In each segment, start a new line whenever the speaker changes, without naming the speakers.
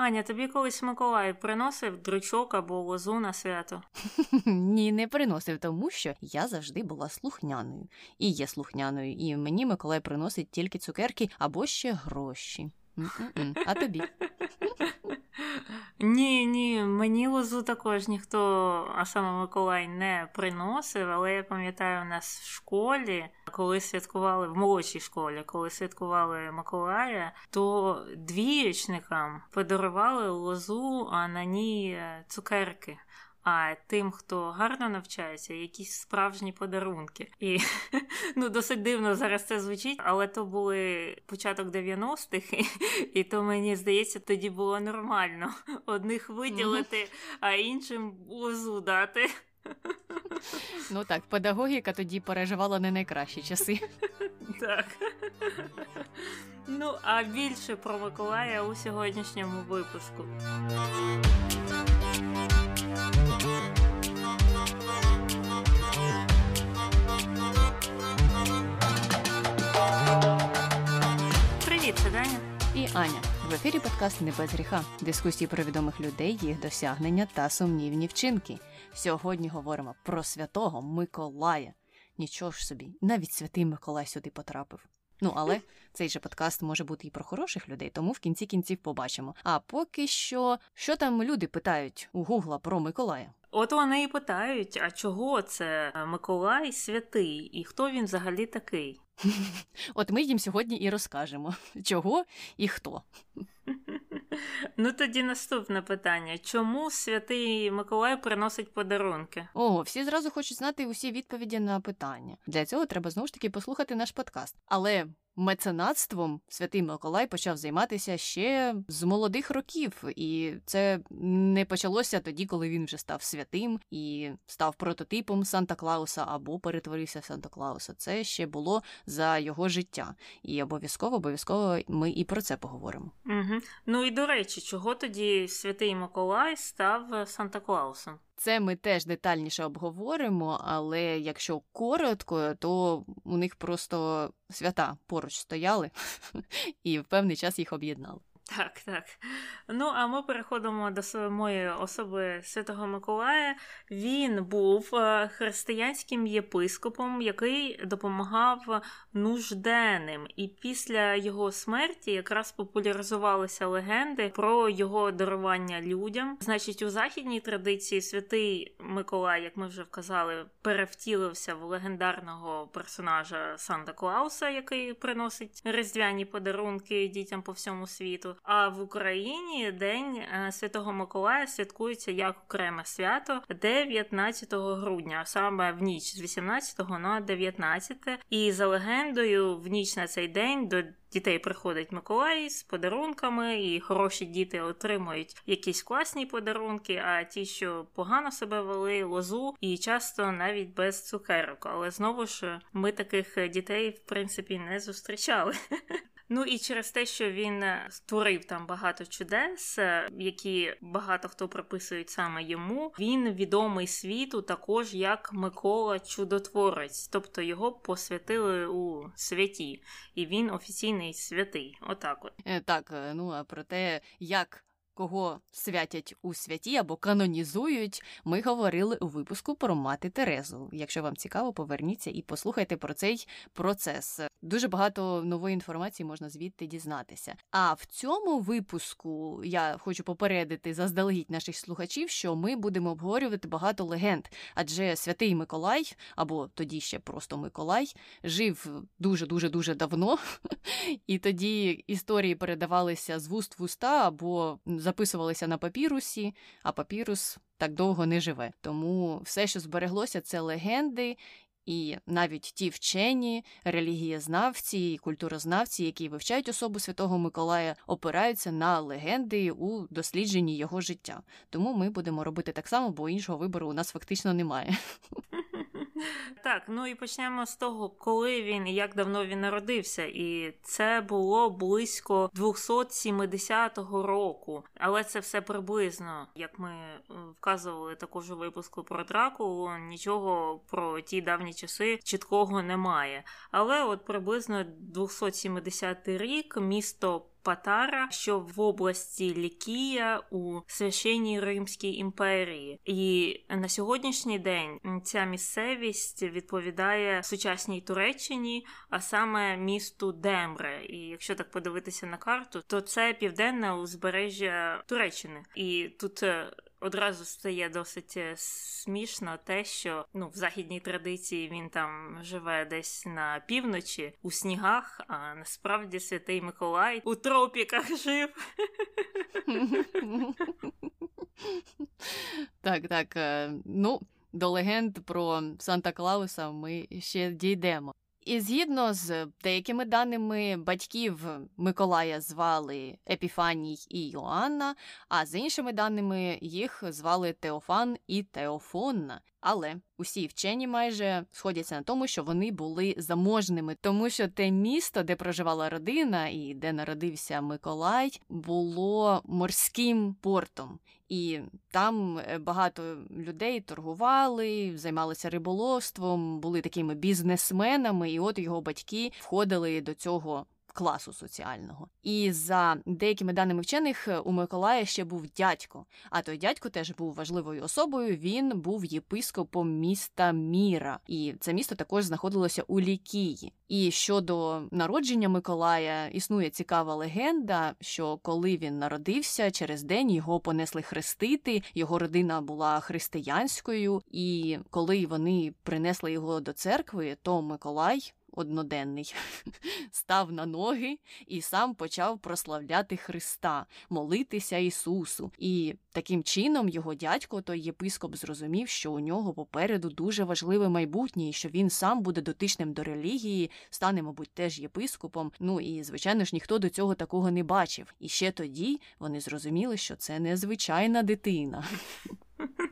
Аня, тобі колись Миколай приносив дрючок або лозу на свято?
Ні, не приносив, тому що я завжди була слухняною і є слухняною, і мені Миколай приносить тільки цукерки або ще гроші. А тобі?
Ні, ні, мені лозу також ніхто, а саме Миколай, не приносив, але я пам'ятаю, у нас в школі, коли святкували в молодшій школі, коли святкували Миколая, то двієчникам подарували лозу, а на ній е, цукерки а тим, хто гарно навчається, якісь справжні подарунки. І ну досить дивно зараз це звучить, але то були початок 90-х, і, і то мені здається, тоді було нормально одних виділити, а іншим лозу дати.
Ну так, педагогіка тоді переживала не найкращі часи.
Так. Ну, а більше про Миколая у сьогоднішньому випуску.
Аня. В ефірі подкаст не без гріха. Дискусії про відомих людей, їх досягнення та сумнівні вчинки. Сьогодні говоримо про святого Миколая. Нічого ж собі, навіть святий Миколай сюди потрапив. Ну, але цей же подкаст може бути і про хороших людей, тому в кінці кінців побачимо. А поки що, що там люди питають у Гугла про Миколая?
От вони і питають: а чого це Миколай святий, і хто він взагалі такий?
От ми їм сьогодні і розкажемо, чого і хто.
Ну тоді наступне питання: чому святий Миколай приносить подарунки?
О, всі зразу хочуть знати усі відповіді на питання. Для цього треба знову ж таки послухати наш подкаст. Але меценатством святий Миколай почав займатися ще з молодих років, і це не почалося тоді, коли він вже став святим і став прототипом Санта Клауса або перетворився в Санта Клауса. Це ще було за його життя. І обов'язково, обов'язково ми і про це поговоримо.
Угу. Ну і до речі, чого тоді святий Миколай став Санта Клаусом?
Це ми теж детальніше обговоримо, але якщо коротко, то у них просто свята поруч стояли і в певний час їх об'єднали.
Так, так. Ну, а ми переходимо до самої особи Святого Миколая. Він був е, християнським єпископом, який допомагав нужденним. І після його смерті якраз популяризувалися легенди про його дарування людям. Значить, у західній традиції святий Миколай, як ми вже вказали, перевтілився в легендарного персонажа Санта Клауса, який приносить різдвяні подарунки дітям по всьому світу. А в Україні День е, Святого Миколая святкується як окреме свято 19 грудня, саме в ніч з 18 на 19. І за легендою, в ніч на цей день до дітей приходить Миколай з подарунками, і хороші діти отримують якісь класні подарунки. А ті, що погано себе вели, лозу, і часто навіть без цукерок. Але знову ж ми таких дітей в принципі не зустрічали. Ну і через те, що він е, створив там багато чудес, е, які багато хто приписують саме йому. Він відомий світу також як Микола Чудотворець, тобто його посвятили у святі, і він офіційний святий. Отак, от
е, так. Ну а про те, як кого святять у святі або канонізують, ми говорили у випуску про мати Терезу. Якщо вам цікаво, поверніться і послухайте про цей процес. Дуже багато нової інформації можна звідти дізнатися. А в цьому випуску я хочу попередити заздалегідь наших слухачів, що ми будемо обговорювати багато легенд, адже святий Миколай, або тоді ще просто Миколай, жив дуже дуже дуже давно, і тоді історії передавалися з вуст в уста або записувалися на папірусі, а папірус так довго не живе. Тому все, що збереглося, це легенди. І навіть ті вчені, релігієзнавці і культурознавці, які вивчають особу Святого Миколая, опираються на легенди у дослідженні його життя. Тому ми будемо робити так само, бо іншого вибору у нас фактично немає.
Так, ну і почнемо з того, коли він і як давно він народився. І це було близько 270-го року. Але це все приблизно, як ми е, вказували також у випуску про Дракулу, нічого про ті давні часи чіткого немає. Але от приблизно 270 рік місто Патара, що в області Лікія у священній Римській імперії. І на сьогоднішній день ця місцевість відповідає сучасній Туреччині, а саме місту Демре. І якщо так подивитися на карту, то це південне узбережжя Туреччини. І тут е, одразу стає досить е, смішно те, що ну в західній традиції він там живе десь на півночі у снігах, а насправді святий Миколай у тропіках жив.
Так, так. Е, ну, до легенд про Санта Клауса ми ще дійдемо. І згідно з деякими даними батьків Миколая звали Епіфаній і Йоанна, а з іншими даними їх звали Теофан і Теофонна. Але усі вчені майже сходяться на тому, що вони були заможними, тому що те місто, де проживала родина і де народився Миколай, було морським портом. І там е, багато людей торгували, займалися риболовством, були такими бізнесменами, і от його батьки входили до цього класу соціального. І за деякими даними вчених у Миколая ще був дядько. А той дядько теж був важливою особою. Він був єпископом міста Міра, і це місто також знаходилося у Лікії. І щодо народження Миколая існує цікава легенда, що коли він народився, через день його понесли хрестити, його родина була християнською, і коли вони принесли його до церкви, то Миколай одноденний, став на ноги і сам почав прославляти Христа, молитися Ісусу. І таким чином його дядько, той єпископ, зрозумів, що у нього попереду дуже важливе майбутнє, і що він сам буде дотичним до релігії, стане, мабуть, теж єпископом. Ну і, звичайно ж, ніхто до цього такого не бачив. І ще тоді вони зрозуміли, що це незвичайна дитина.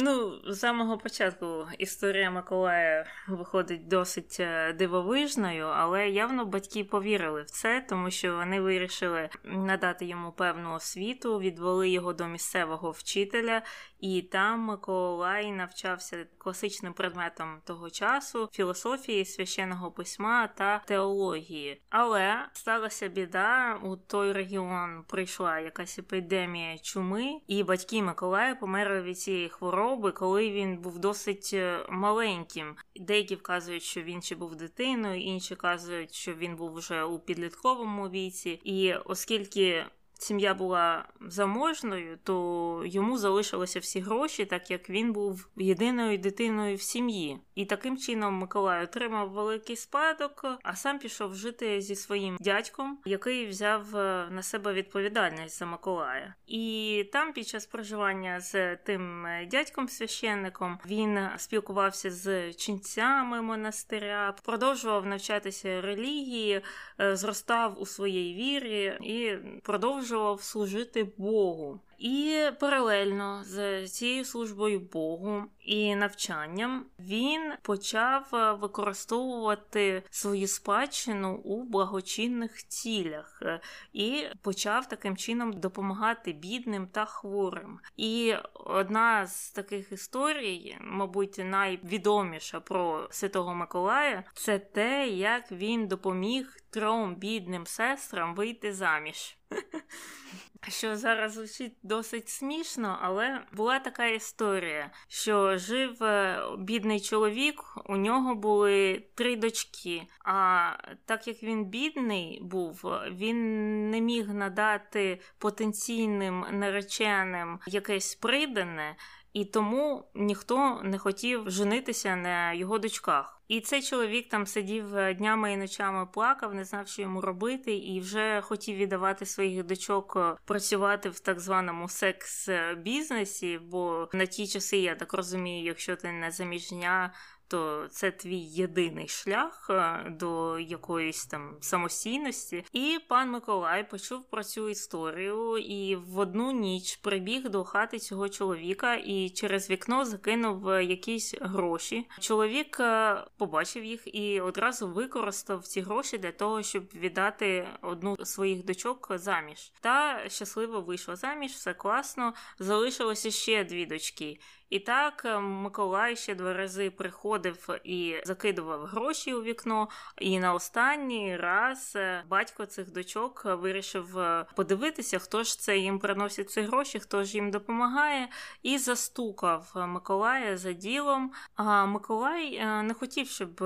Ну, з самого початку історія Миколая виходить досить е, дивовижною, але явно батьки повірили в це, тому що вони вирішили надати йому певну освіту, відвели його до місцевого вчителя, і там Миколай навчався класичним предметом того часу філософії, священного письма та теології. Але сталася біда, у той регіон прийшла якась епідемія чуми, і батьки Миколая померли від цієї хвороби, коли він був досить е, маленьким. Деякі вказують, що він ще був дитиною, інші кажуть, що він був вже у підлітковому віці, і оскільки сім'я була заможною, то йому залишилися всі гроші, так як він був єдиною дитиною в сім'ї. І таким чином Миколай отримав великий спадок, а сам пішов жити зі своїм дядьком, який взяв е, на себе відповідальність за Миколая. І там, під час проживання з тим е, дядьком священником, він спілкувався з ченцями монастиря, продовжував навчатися релігії, е, зростав у своїй вірі і продовжував продовжував служити Богу. І паралельно з цією службою Богу і навчанням він почав е, використовувати свою спадщину у благочинних цілях е, і почав таким чином допомагати бідним та хворим. І одна з таких історій, мабуть, найвідоміша про Святого Миколая, це те, як він допоміг трьом бідним сестрам вийти заміж. Що зараз звучить досить смішно, але була така історія, що жив е, бідний чоловік, у нього були три дочки. А так як він бідний був, він не міг надати потенційним нареченим якесь придане, і тому ніхто не хотів женитися на його дочках. І цей чоловік там сидів е, днями і ночами плакав, не знав, що йому робити, і вже хотів віддавати своїх дочок е, працювати в так званому секс-бізнесі. Бо на ті часи, я так розумію, якщо ти не заміжня, то це твій єдиний шлях е, до якоїсь там самостійності. І пан Миколай почув про цю історію і в одну ніч прибіг до хати цього чоловіка і через вікно закинув якісь гроші. Чоловік е, побачив їх і одразу використав ці гроші для того, щоб віддати одну з своїх дочок заміж. Та щасливо вийшла заміж, все класно. Залишилося ще дві дочки. І так е, Миколай ще два рази приходив і закидував гроші у вікно. І на останній раз е, батько цих дочок вирішив е, подивитися, хто ж це їм приносить ці гроші, хто ж їм допомагає, і застукав Миколая за ділом. А Миколай не хотів, щоб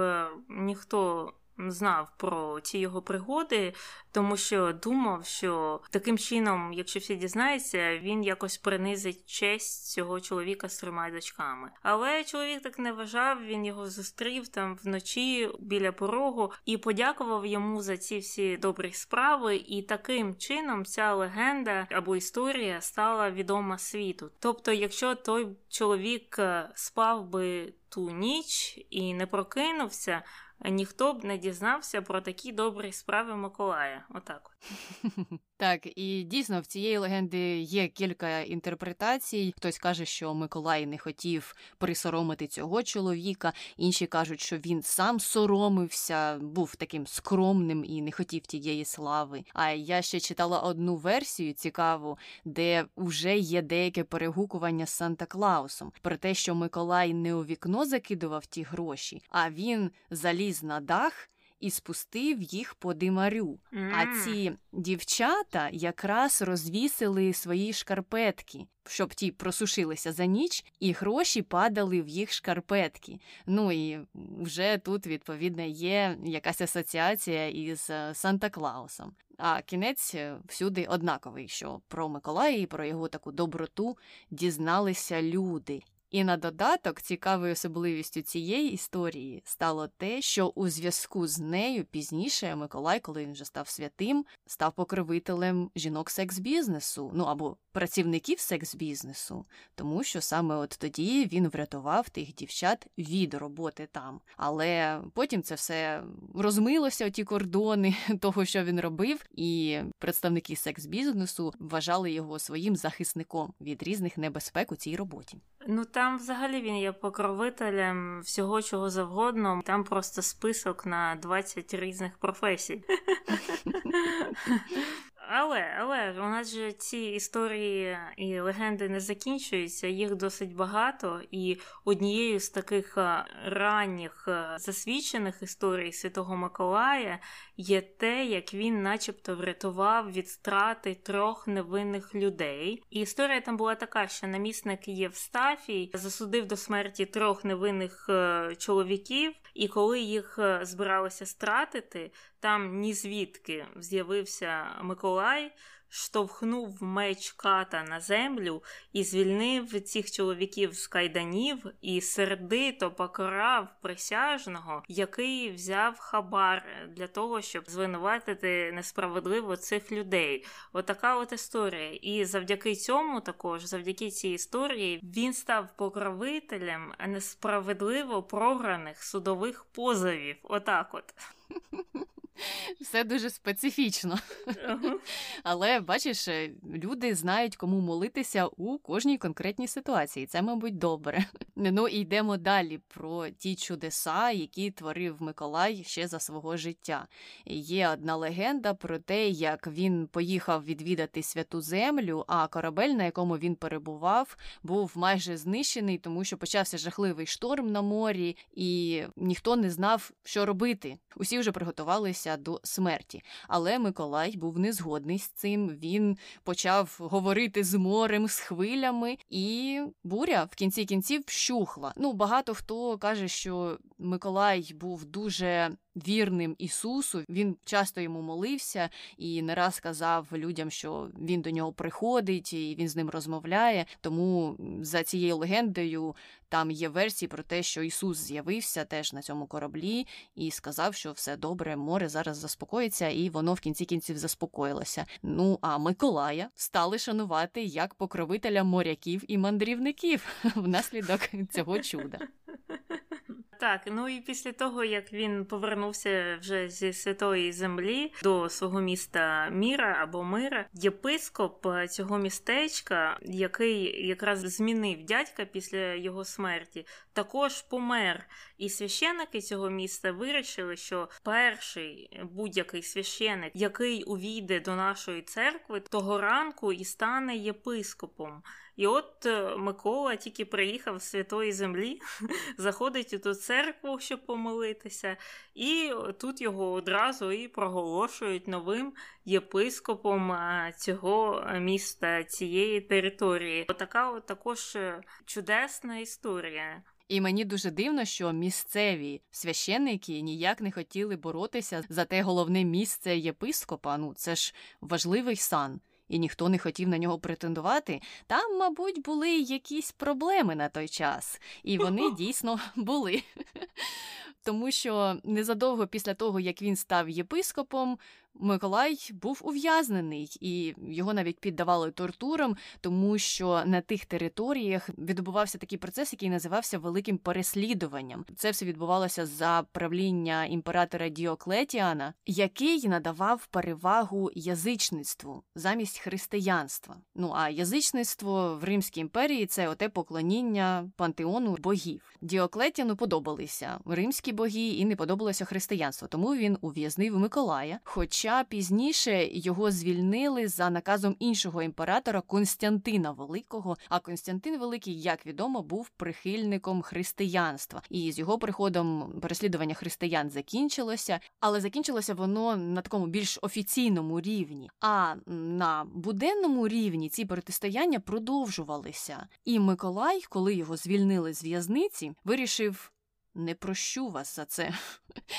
ніхто знав про ці його пригоди, тому що думав, що таким чином, якщо всі дізнаються, він якось принизить честь цього чоловіка з трьома дочками. Але чоловік так не вважав, він його зустрів там вночі біля порогу і подякував йому за ці всі добрі справи. І таким чином ця легенда або історія стала відома світу. Тобто, якщо той чоловік е, спав би ту ніч і не прокинувся ніхто б не дізнався про такі добрі справи Миколая. Отак.
Так, і дійсно в цієї легенди є кілька інтерпретацій. Хтось каже, що Миколай не хотів присоромити цього чоловіка, інші кажуть, що він сам соромився, був таким скромним і не хотів тієї слави. А я ще читала одну версію цікаву, де вже є деяке перегукування з Санта Клаусом про те, що Миколай не у вікно закидував ті гроші, а він заліз на дах і спустив їх по димарю. Mm. А ці дівчата якраз розвісили свої шкарпетки, щоб ті просушилися за ніч, і гроші падали в їх шкарпетки. Ну і вже тут, відповідно, є якась асоціація із е, Санта Клаусом. А кінець е, всюди однаковий, що про Миколая і про його таку доброту дізналися люди. І на додаток цікавою особливістю цієї історії стало те, що у зв'язку з нею пізніше Миколай, коли він вже став святим, став покровителем жінок секс-бізнесу, ну або працівників секс-бізнесу, тому що саме от тоді він врятував тих дівчат від роботи там. Але потім це все розмилося, ті кордони того, що він робив, і представники секс-бізнесу вважали його своїм захисником від різних небезпек у цій роботі.
Ну там взагалі він є покровителем всього чого завгодно. Там просто список на 20 різних професій. Але але у нас же ці історії і легенди не закінчуються, їх досить багато, і однією з таких ранніх засвідчених історій Святого Миколая є те, як він, начебто, врятував від страти трьох невинних людей. І історія там була така, що намісник Євстафій засудив до смерті трьох невинних е, чоловіків, і коли їх е, збиралися стратити, там ні звідки з'явився Миколай штовхнув меч ката на землю і звільнив цих чоловіків з кайданів і сердито покарав присяжного, який взяв хабар для того, щоб звинуватити несправедливо цих людей. Отака от історія. І завдяки цьому, також, завдяки цій історії, він став покровителем несправедливо програних судових позовів. Отак от.
Все дуже специфічно. Але бачиш, е, люди знають, кому молитися у кожній конкретній ситуації. Це, мабуть, добре. Ну і йдемо далі про ті чудеса, які творив Миколай ще за свого життя. Є одна легенда про те, як він поїхав відвідати святу землю, а корабель, на якому він перебував, був майже знищений, тому що почався жахливий шторм на морі, і ніхто не знав, що робити. Усі вже приготувалися до смерті. Але Миколай був не згодний з цим. Він почав говорити з морем, з хвилями, і буря в кінці кінців вщухла. Ну, багато хто каже, що Миколай був дуже вірним Ісусу. Він часто йому молився і не раз казав людям, що він до нього приходить і він з ним розмовляє. Тому за цією легендою там є версії про те, що Ісус з'явився теж на цьому кораблі і сказав, що все добре, море зараз заспокоїться, і воно в кінці кінців заспокоїлося. Ну а Миколая стали шанувати як покровителя моряків і мандрівників внаслідок цього чуда.
Так, ну і після того, як він повернувся вже зі святої землі до свого міста Міра або Мира, єпископ цього містечка, який якраз змінив дядька після його смерті, також помер. І священники цього міста вирішили, що перший будь-який священик, який увійде до нашої церкви, того ранку і стане єпископом. І от е, Микола тільки приїхав з святої землі, заходить у ту церкву, щоб помолитися, і тут його одразу і проголошують новим єпископом цього міста, цієї території. Отака от також е, чудесна історія.
І мені дуже дивно, що місцеві священники ніяк не хотіли боротися за те головне місце єпископа. Ну це ж важливий сан. І ніхто не хотів на нього претендувати. Там, мабуть, були якісь проблеми на той час, і вони дійсно були. Тому що незадовго після того, як він став єпископом, Миколай був ув'язнений, і його навіть піддавали тортурам, тому що на тих територіях відбувався такий процес, який називався великим переслідуванням. Це все відбувалося за правління імператора Діоклетіана, який надавав перевагу язичництву замість християнства. Ну а язичництво в Римській імперії це оте поклоніння пантеону богів. Діоклетіану подобалися римські боги і не подобалося християнство, тому він ув'язнив Миколая. хоч Хоча пізніше його звільнили за наказом іншого імператора Константина Великого. А Константин Великий, як відомо, був прихильником християнства, і з його приходом переслідування християн закінчилося, але закінчилося воно на такому більш офіційному рівні. А на буденному рівні ці протистояння продовжувалися. І Миколай, коли його звільнили з в'язниці, вирішив не прощу вас за це.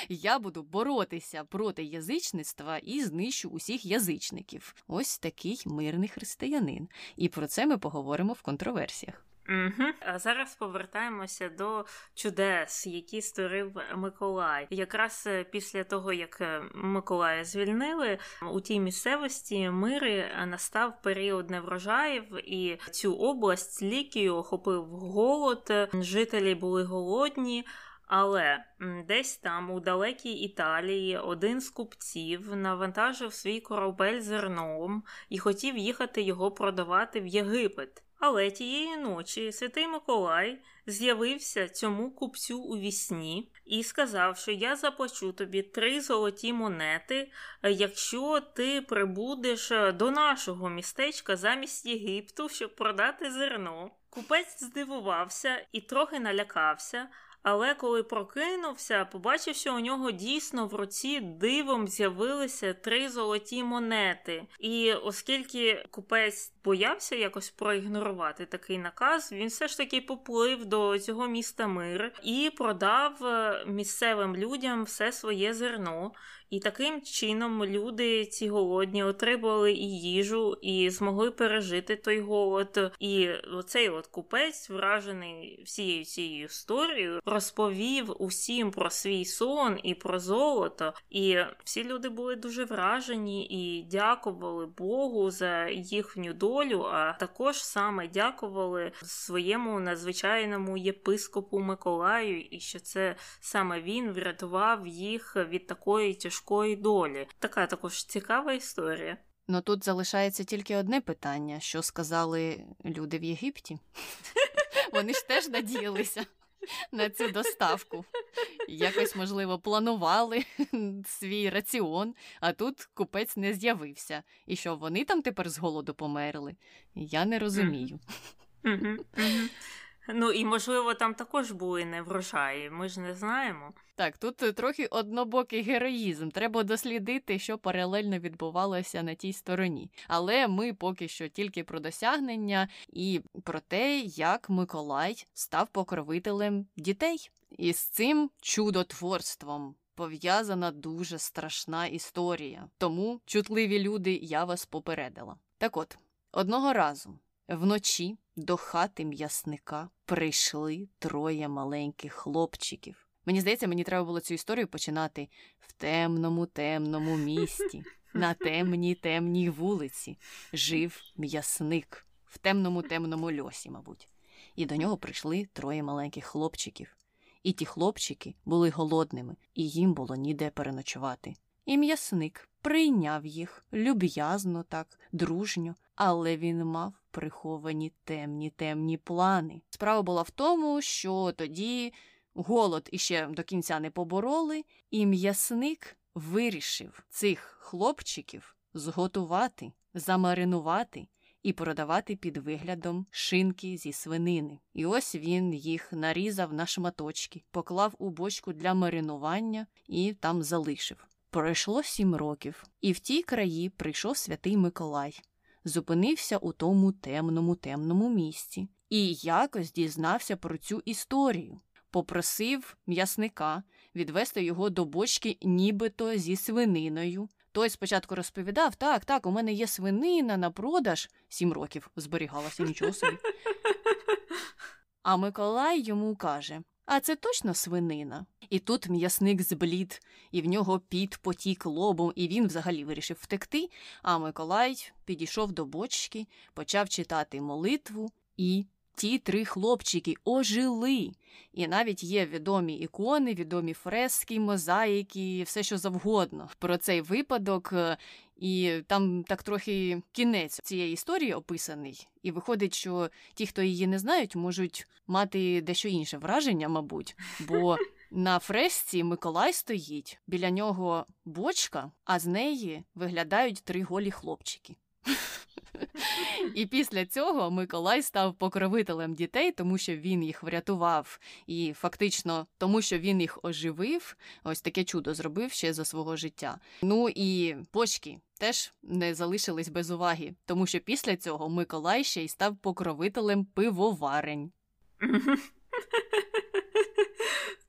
Я буду боротися проти язичництва і знищу усіх язичників. Ось такий мирний християнин. І про це ми поговоримо в контроверсіях.
Угу. А зараз повертаємося до чудес, які створив Миколай. Якраз е, після того, як е, Миколая звільнили у тій місцевості мири е, настав період неврожаїв, і цю область Лікію охопив голод. Жителі були голодні. Але десь там, у далекій Італії, один з купців навантажив свій корабель зерном і хотів їхати його продавати в Єгипет. Але тієї ночі святий Миколай з'явився цьому купцю у вісні і сказав, що я заплачу тобі три золоті монети, якщо ти прибудеш до нашого містечка замість Єгипту, щоб продати зерно. Купець здивувався і трохи налякався. Але коли прокинувся, побачив, що у нього дійсно в руці дивом з'явилися три золоті монети. І оскільки купець боявся якось проігнорувати такий наказ, він все ж таки поплив до цього міста мир і продав е, місцевим людям все своє зерно. І таким чином люди ці голодні отримали і їжу, і змогли пережити той голод. І оцей от купець, вражений всією цією історією, розповів усім про свій сон і про золото. І всі люди були дуже вражені і дякували Богу за їхню долю, а також саме дякували своєму надзвичайному єпископу Миколаю, і що це саме він врятував їх від такої тяжкої важкої долі. Така також цікава історія.
Ну тут залишається тільки одне питання: що сказали люди в Єгипті? Вони ж теж надіялися на цю доставку. Якось, можливо, планували свій раціон, а тут купець не з'явився. І що вони там тепер з голоду померли? Я не розумію.
Ну і можливо там також були неврожаї, ми ж не знаємо.
Так, тут е, трохи однобокий героїзм. Треба дослідити, що паралельно відбувалося на тій стороні. Але ми поки що тільки про досягнення і про те, як Миколай став покровителем дітей. І з цим чудотворством. Пов'язана дуже страшна історія. Тому, чутливі люди, я вас попередила. Так от, одного разу вночі до хати м'ясника прийшли троє маленьких хлопчиків. Мені здається, мені треба було цю історію починати в темному, темному місті, на темній темній вулиці. Жив м'ясник в темному темному льосі, мабуть. І до нього прийшли троє маленьких хлопчиків. І ті хлопчики були голодними, і їм було ніде переночувати. І м'ясник прийняв їх люб'язно, так, дружньо, але він мав приховані темні темні плани. Справа була в тому, що тоді голод іще до кінця не побороли, і м'ясник вирішив цих хлопчиків зготувати, замаринувати і продавати під виглядом шинки зі свинини. І ось він їх нарізав на шматочки, поклав у бочку для маринування і там залишив. Пройшло сім років, і в тій краї прийшов святий Миколай, зупинився у тому темному темному місці і якось дізнався про цю історію. Попросив м'ясника відвести його до бочки, нібито зі свининою. Той спочатку розповідав: так, так, у мене є свинина на продаж. Сім років зберігалася нічого собі. А Миколай йому каже: А це точно свинина? І тут м'ясник зблід, і в нього піт потік лобом, і він взагалі вирішив втекти. А Миколай підійшов до бочки, почав читати молитву і ті три хлопчики ожили. І навіть є відомі ікони, відомі фрески, мозаїки, все що завгодно про цей випадок. Е, і там так трохи кінець цієї історії описаний, і виходить, що ті, хто її не знають, можуть мати дещо інше враження, мабуть. Бо на фресці Миколай стоїть, біля нього бочка, а з неї виглядають три голі хлопчики. І після цього Миколай став покровителем дітей, тому що він їх врятував, і фактично тому, що він їх оживив, ось таке чудо зробив ще за свого життя. Ну і почки теж не залишились без уваги, тому що після цього Миколай ще й став покровителем пивоварень.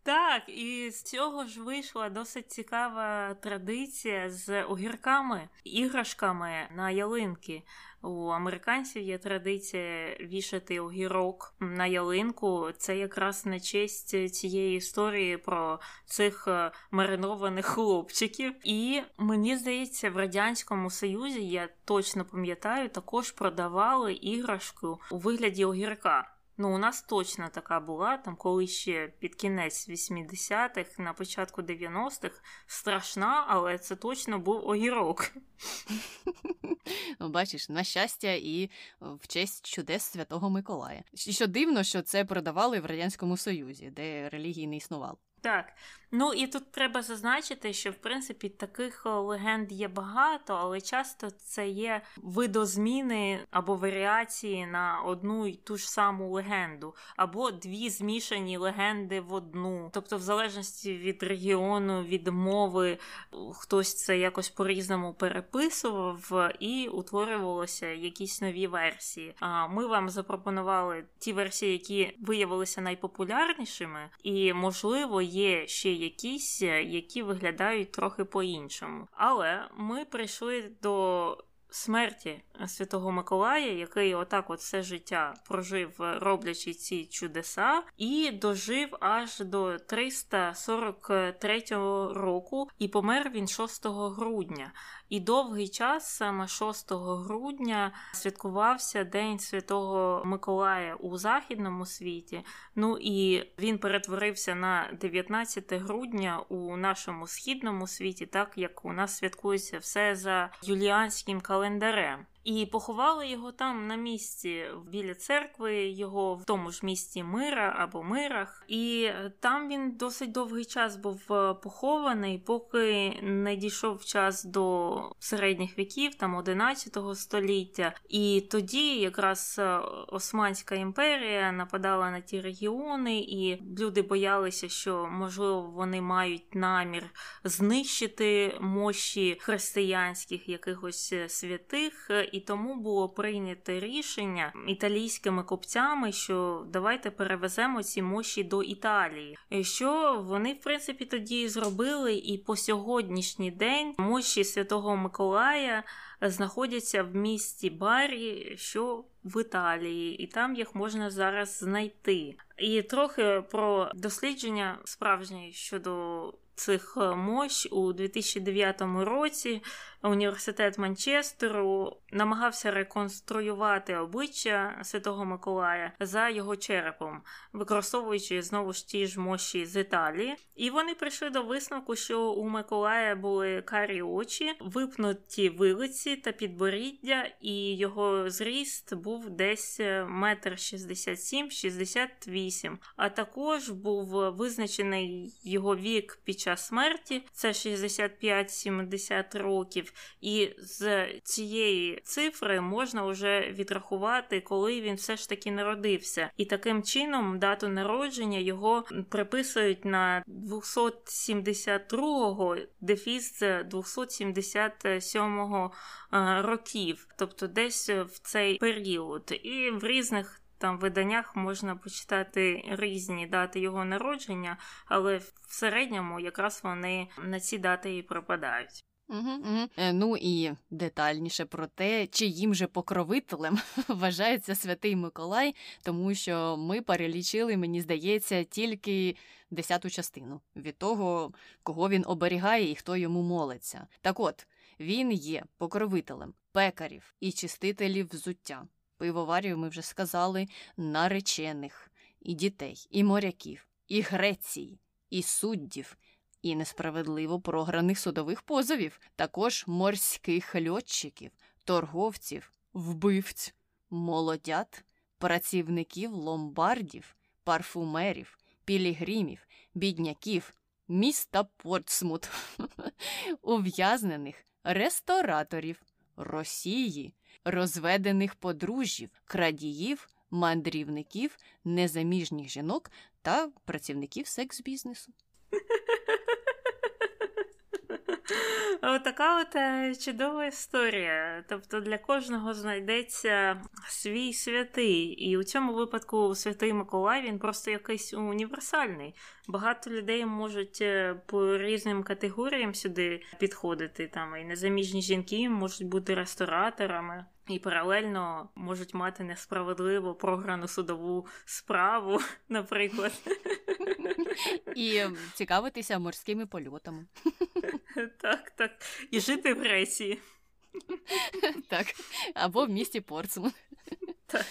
Так, і з цього ж вийшла досить цікава традиція з огірками, іграшками на ялинки. У американців є традиція вішати огірок на ялинку. Це якраз на честь цієї історії про цих е, маринованих хлопчиків. І мені здається, в радянському союзі я точно пам'ятаю, також продавали іграшку у вигляді огірка. Ну, у нас точно така була, там коли ще під кінець 80-х, на початку 90-х, страшна, але це точно був огірок.
Ну, Бачиш, на щастя, і в честь чудес Святого Миколая. І що дивно, що це продавали в Радянському Союзі, де релігії не існувало.
Так, ну і тут треба зазначити, що в принципі таких е, легенд є багато, але часто це є видозміни або варіації на одну й ту ж саму легенду, або дві змішані легенди в одну. Тобто, в залежності від регіону, від мови, хтось це якось по-різному переписував і утворювалося якісь нові версії. А ми вам запропонували ті версії, які виявилися найпопулярнішими, і можливо є ще якісь, е, які виглядають трохи по-іншому. Але ми прийшли до. Смерті Святого Миколая, який отак от все життя прожив, роблячи ці чудеса, і дожив аж до 343 року, і помер він 6 грудня. І довгий час, саме 6 грудня, святкувався День Святого Миколая у західному світі. Ну і він перетворився на 19 грудня у нашому східному світі, так як у нас святкується все за юліанським календарем календарем. І поховали його там на місці біля церкви, його в тому ж місті Мира або Мирах. І там він досить довгий час був е, похований, поки не дійшов час до середніх віків, там 11 століття. І тоді якраз е, Османська імперія нападала на ті регіони, і люди боялися, що можливо вони мають намір знищити мощі християнських якихось е, святих і тому було прийнято рішення італійськими купцями, що давайте перевеземо ці мощі до Італії. Що вони, в принципі, тоді зробили, і по сьогоднішній день мощі Святого Миколая знаходяться в місті Барі, що в Італії, і там їх можна зараз знайти. І трохи про дослідження справжнє щодо цих мощ у 2009 році університет Манчестеру намагався реконструювати обличчя Святого Миколая за його черепом, використовуючи знову ж ті ж мощі з Італії. І вони прийшли до висновку, що у Миколая були карі очі, випнуті вилиці та підборіддя, і його зріст був десь метр шістдесят сім, шістдесят вісім. А також був визначений його вік під час смерті, це 65-70 років. І з цієї цифри можна вже відрахувати, коли він все ж таки народився. І таким чином дату народження його приписують на 272-го дефіс 277-го років, тобто десь в цей період. І в різних там виданнях можна почитати різні дати його народження, але в середньому якраз вони на ці дати і пропадають.
Угу, угу. Ну і детальніше про те, чиїм же покровителем вважається святий Миколай, тому що ми перелічили, мені здається, тільки десяту частину від того, кого він оберігає і хто йому молиться. Так от він є покровителем пекарів і чистителів взуття. Пивоварів ми вже сказали, наречених, і дітей, і моряків, і Греції, і суддів, і несправедливо програних судових позовів, також морських льотчиків, торговців, вбивць, молодят, працівників ломбардів, парфумерів, пілігримів, бідняків, міста Портсмут, ув'язнених, рестораторів, Росії розведених подружжів, крадіїв, мандрівників, незаміжніх жінок та працівників секс-бізнесу.
Отака от е, чудова історія. Тобто для кожного знайдеться свій святий. І у цьому випадку святий Миколай він просто якийсь універсальний. Багато людей можуть е, по різним категоріям сюди підходити. Там і незаміжні жінки можуть бути рестораторами. І паралельно можуть мати несправедливо програну судову справу, наприклад.
І цікавитися морськими польотами.
Так, так. І жити в Ресії.
Так. Або в місті Портсмут.
Так.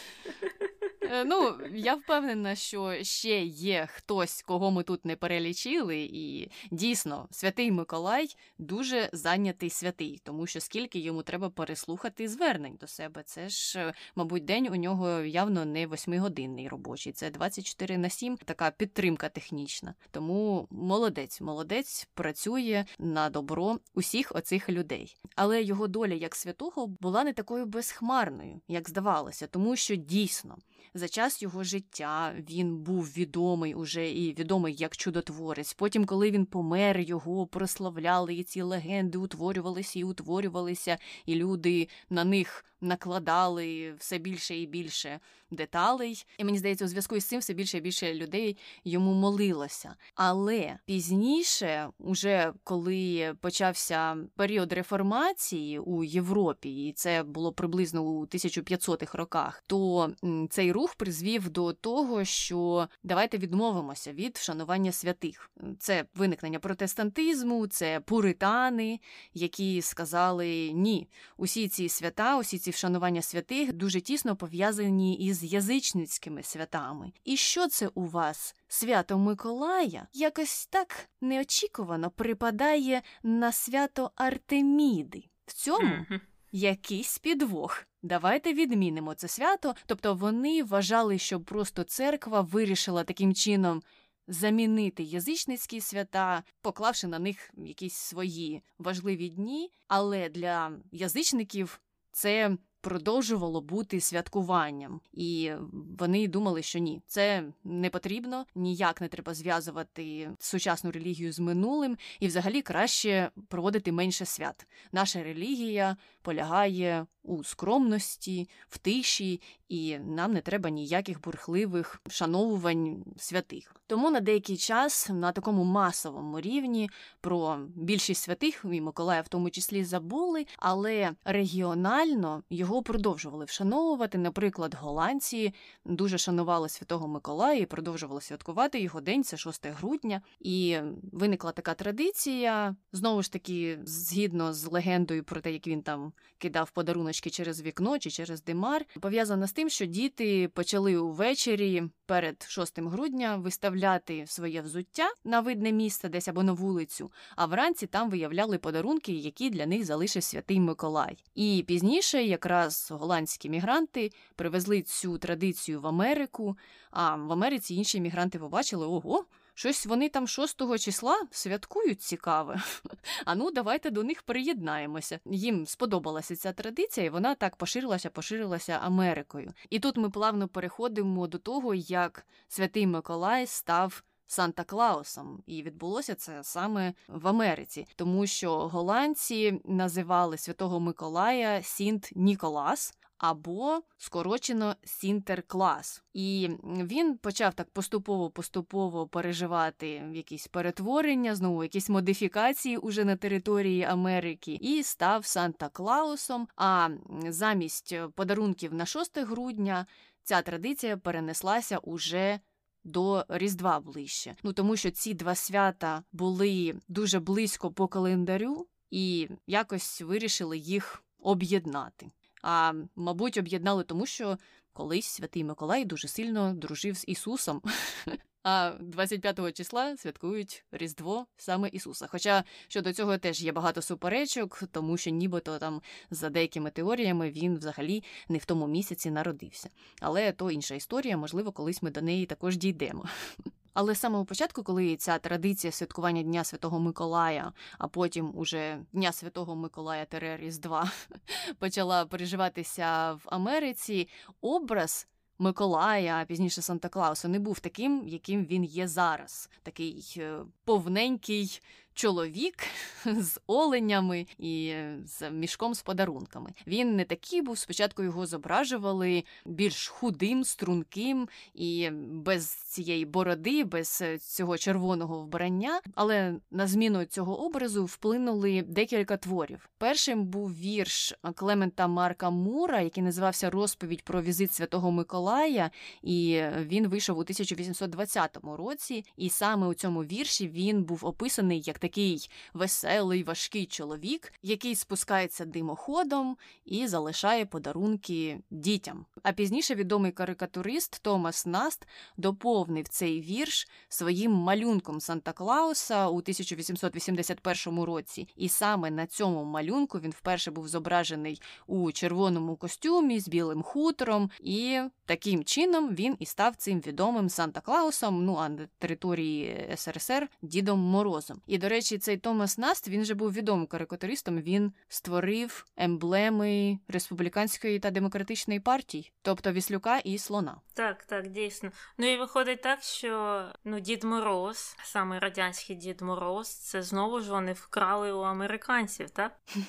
Е, ну, я впевнена, що ще є хтось, кого ми тут не перелічили, і дійсно, святий Миколай дуже зайнятий святий, тому що скільки йому треба переслухати звернень до себе. Це ж, мабуть, день у нього явно не восьмигодинний робочий, це 24 на 7, така підтримка технічна. Тому молодець, молодець працює на добро усіх оцих людей. Але його доля як святого була не такою безхмарною, як здавалося, тому що дійсно. За час його життя він був відомий уже і відомий як чудотворець. Потім, коли він помер, його прославляли, і ці легенди утворювалися і утворювалися, і люди на них накладали все більше і більше деталей. І мені здається, у зв'язку з цим все більше і більше людей йому молилося. Але пізніше, уже коли почався період реформації у Європі, і це було приблизно у 1500-х роках, то цей рух призвів до того, що давайте відмовимося від вшанування святих. Це виникнення протестантизму, це пуритани, які сказали ні, усі ці свята, усі ці вшанування святих дуже тісно пов'язані із язичницькими святами. І що це у вас? Свято Миколая якось так неочікувано припадає на свято Артеміди. В цьому якийсь підвох. Давайте відмінимо це свято. Тобто вони вважали, що просто церква вирішила таким чином замінити язичницькі свята, поклавши на них якісь свої важливі дні. Але для язичників це продовжувало бути святкуванням, і вони думали, що ні, це не потрібно, ніяк не треба зв'язувати сучасну релігію з минулим, і взагалі краще проводити менше свят. Наша релігія полягає у скромності, в тиші, і нам не треба ніяких бурхливих вшановувань святих. Тому на деякий час на такому масовому рівні про більшість святих і Миколая в тому числі забули, але регіонально його продовжували вшановувати. Наприклад, голландці дуже шанували святого Миколая і продовжували святкувати його день, це 6 грудня. І виникла така традиція знову ж таки, згідно з легендою про те, як він там кидав подаруночки через вікно чи через димар, пов'язана з тим, що діти почали увечері перед 6 грудня виставляти своє взуття на видне місце десь або на вулицю, а вранці там виявляли подарунки, які для них залишив святий Миколай. І пізніше, якраз голландські мігранти привезли цю традицію в Америку. А в Америці інші мігранти побачили ого. Щось вони там 6 числа святкують цікаве. А ну, давайте до них приєднаємося. Їм сподобалася ця традиція, і вона так поширилася, поширилася Америкою. І тут ми плавно переходимо до того, як святий Миколай став. Санта Клаусом, і відбулося це саме в Америці, тому що голландці називали святого Миколая Сінт Ніколас, або скорочено Сінтерклас. І він почав так поступово-поступово переживати якісь перетворення, знову якісь модифікації уже на території Америки, і став Санта Клаусом. А замість подарунків на 6 грудня ця традиція перенеслася уже. До Різдва ближче, ну тому що ці два свята були дуже близько по календарю, і якось вирішили їх об'єднати а мабуть, об'єднали тому, що колись святий Миколай дуже сильно дружив з Ісусом. А 25 числа святкують Різдво саме Ісуса. Хоча щодо цього теж є багато суперечок, тому що нібито там за деякими теоріями він взагалі не в тому місяці народився. Але то інша історія, можливо, колись ми до неї також дійдемо. Але з самого початку, коли ця традиція святкування Дня Святого Миколая, а потім уже Дня Святого Миколая Різдва почала переживатися в Америці, образ. Миколая, а пізніше Санта Клауса, не був таким, яким він є зараз. Такий е, повненький чоловік з оленями і з мішком з подарунками. Він не такий був. Спочатку його зображували більш худим, струнким і без цієї бороди, без цього червоного вбрання. Але на зміну цього образу вплинули декілька творів. Першим був вірш Клемента Марка Мура, який називався Розповідь про візит Святого Миколая, і він вийшов у 1820 році. І саме у цьому вірші він був описаний як такий веселий, важкий чоловік, який спускається димоходом і залишає подарунки дітям. А пізніше відомий карикатурист Томас Наст доповнив цей вірш своїм малюнком Санта Клауса у 1881 році. І саме на цьому малюнку він вперше був зображений у червоному костюмі з білим хутором, і таким чином він і став цим відомим Санта Клаусом. Ну а на території СРСР Дідом Морозом. І до речі, цей Томас Наст він же був відомим карикатуристом. Він створив емблеми республіканської та демократичної партій, тобто Віслюка і слона.
Так, так, дійсно. Ну і виходить так, що ну Дід Мороз, саме радянський Дід Мороз, це знову ж вони вкрали у американців, так?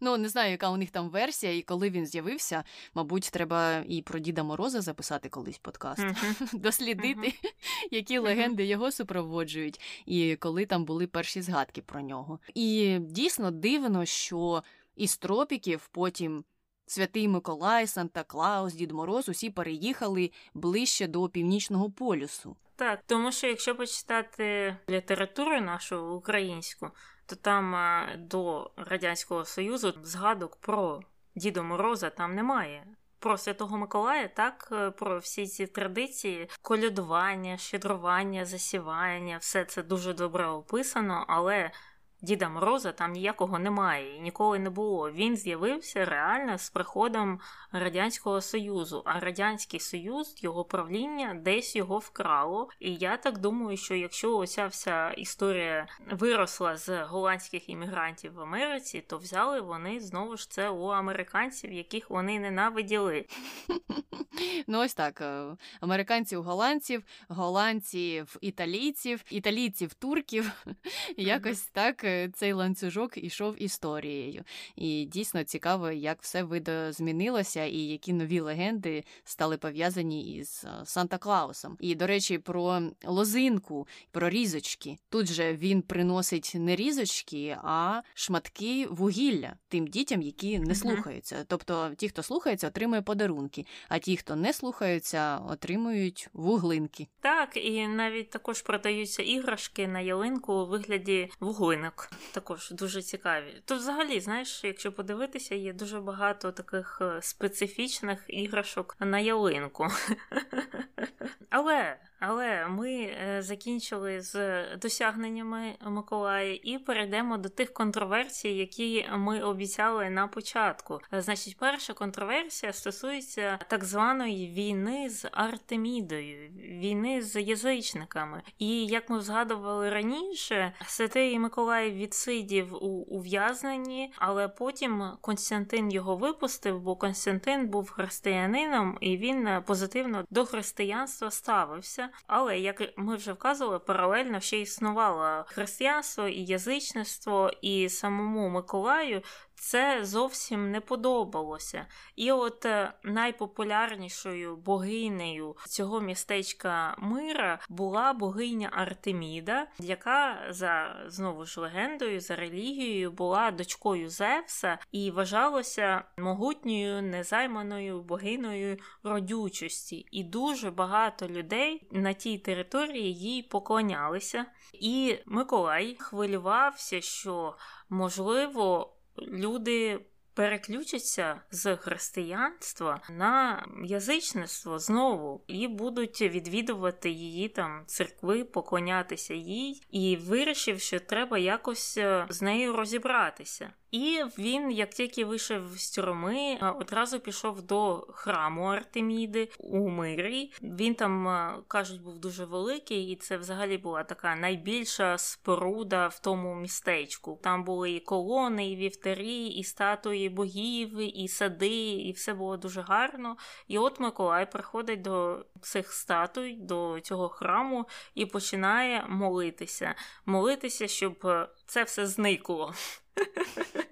Ну не знаю, яка у них там версія, і коли він з'явився, мабуть, треба і про Діда Мороза записати колись подкаст, дослідити, які легенди його супроводжують, і коли там були перші згадки про нього. І дійсно дивно, що із тропіків потім. Святий Миколай, Санта Клаус, Дід Мороз усі переїхали ближче до північного полюсу.
Так, тому що якщо почитати літературу нашу українську, то там до Радянського Союзу згадок про Діда Мороза там немає. Про Святого Миколая, так, е, про всі ці традиції, колядування, щедрування, засівання, все це дуже добре описано, але Діда Мороза там ніякого немає і ніколи не було. Він з'явився реально з приходом Радянського Союзу, а Радянський Союз, його правління десь його вкрало. І я так думаю, що якщо оця вся історія виросла з голландських іммігрантів в Америці, то взяли вони знову ж це у американців, яких вони ненавиділи.
Ну, ось так. Е, американців голландців, голландців італійців, італійців турків. Якось так цей ланцюжок ішов історією. І дійсно цікаво, як все видозмінилося і які нові легенди стали пов'язані із е, Санта Клаусом. І, до речі, про лозинку, про різочки. Тут же він приносить не різочки, а шматки вугілля тим дітям, які не слухаються. Тобто, ті, хто слухається, отримує подарунки, а ті, хто не слухаються, отримують вуглинки.
Так, і навіть також продаються іграшки на ялинку у вигляді вуглинок. Також дуже цікаві. То, взагалі, знаєш, якщо подивитися, є дуже багато таких е, специфічних іграшок на ялинку. Але але ми е, закінчили з досягненнями Миколая і перейдемо до тих контроверсій, які ми обіцяли на початку. Е, значить, перша контроверсія стосується так званої війни з Артемідою, війни з язичниками. І як ми згадували раніше, святий Миколай відсидів у ув'язненні, але потім Константин його випустив, бо Константин був християнином і він позитивно до християнства ставився. Але як ми вже вказували, паралельно ще існувало християнство і язичництво, і самому Миколаю це зовсім не подобалося. І от е, найпопулярнішою богинею цього містечка мира була богиня Артеміда, яка за знову ж легендою, за релігією була дочкою Зевса і вважалася могутньою незайманою богиною родючості. І дуже багато людей на тій території їй поклонялися. І Миколай хвилювався, що можливо люди переключаться з християнства на язичництво знову і будуть відвідувати її там церкви, поклонятися їй, і вирішив, що треба якось е, з нею розібратися. І він, як тільки вийшов з тюрми, е, одразу пішов до храму Артеміди у мирі. Він там е, кажуть, був дуже великий, і це взагалі була така найбільша споруда в тому містечку. Там були і колони, і вівтарі, і статуї богів, і сади, і все було дуже гарно. І от Миколай приходить до цих статуй, до цього храму і починає молитися. Молитися, щоб е, це все зникло.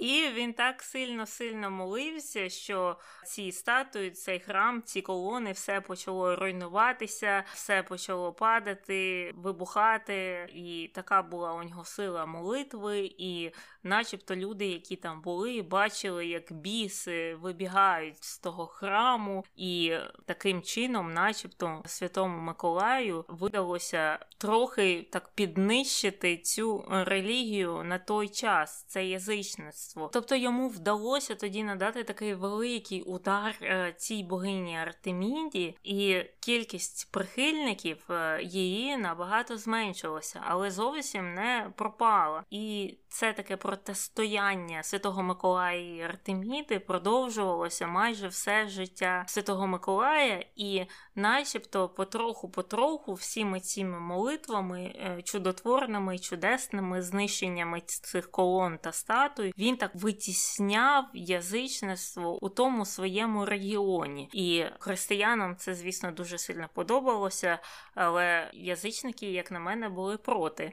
І він так сильно-сильно молився, що ці статуї, цей храм, ці колони, все почало руйнуватися, все почало падати, вибухати. І така була у нього сила молитви, і начебто люди, які там були, бачили, як біси вибігають з того храму, і таким чином, начебто, святому Миколаю видалося трохи так піднищити цю релігію на той час, це язичництво. Тобто йому вдалося тоді надати такий великий удар е, цій богині Артеміді, і кількість прихильників е, її набагато зменшилася, але зовсім не пропала. І це таке протистояння Святого Миколая і Артеміди продовжувалося майже все життя Святого Миколая, і начебто потроху-потроху всіми цими молитвами, е, чудотворними чудесними знищеннями цих колон та статуй, він так витісняв язичництво у тому своєму регіоні. І християнам це, звісно, дуже сильно подобалося, але язичники, як на мене, були проти.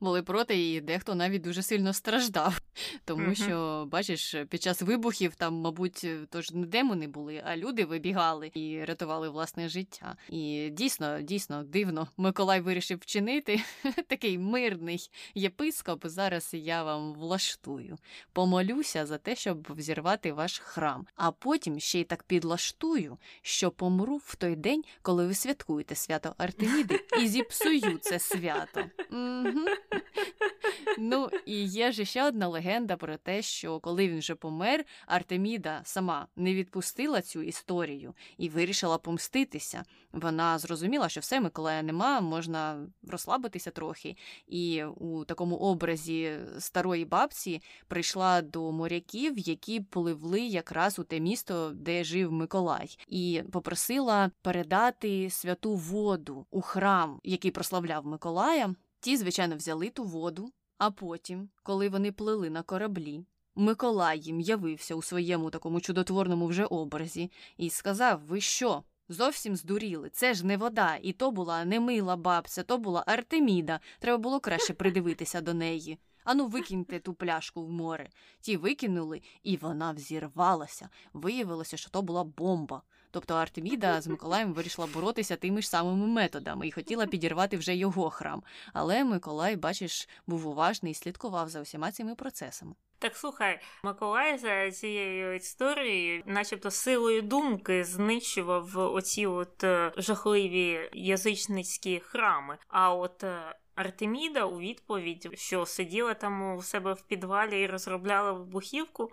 Були проти, і дехто навіть дуже сильно страждав. Тому що, бачиш, під час вибухів там, мабуть, тож не демони були, а люди вибігали і рятували власне життя. І дійсно, дійсно дивно, Миколай вирішив вчинити такий мирний єпископ. Зараз я вам влаштую. Помолюся за те, щоб взірвати ваш храм, а потім ще й так підлаштую, що помру в той день, коли ви святкуєте свято Артеміди, і зіпсую це свято. Ну і є ж ще одна легенда про те, що коли він вже помер, Артеміда сама не відпустила цю історію і вирішила помститися. Вона зрозуміла, що все Миколая нема, можна розслабитися трохи. І у такому образі старої бабці прийшла до моряків, які пливли якраз у те місто, де жив Миколай, і попросила передати святу воду у храм, який прославляв Миколая. Ті, звичайно, взяли ту воду, а потім, коли вони плили на кораблі, Миколай їм явився у своєму такому чудотворному вже образі і сказав: Ви що? Зовсім здуріли. Це ж не вода, і то була не мила бабця, то була Артеміда. Треба було краще придивитися до неї. Ану, викиньте ту пляшку в море. Ті викинули, і вона взірвалася. Виявилося, що то була бомба. Тобто Артеміда з Миколаєм вирішила боротися тими ж самими методами і хотіла підірвати вже його храм. Але Миколай, бачиш, був уважний і слідкував за усіма цими процесами.
Так слухай, Миколай за цією історією, начебто силою думки, знищував оці от е, жахливі язичницькі храми. А от е, Артеміда у відповідь, що сиділа там у себе в підвалі і розробляла вибухівку.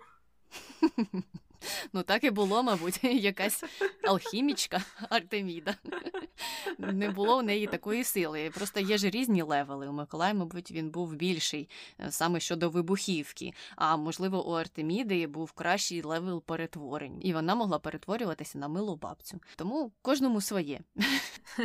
Ну, так і було, мабуть, якась алхімічка Артеміда. Не було в неї такої сили. Просто є ж різні левели. У Миколая, мабуть, він був більший е, саме щодо вибухівки. А можливо, у Артеміди був кращий левел перетворень, і вона могла перетворюватися на милу бабцю. Тому кожному своє.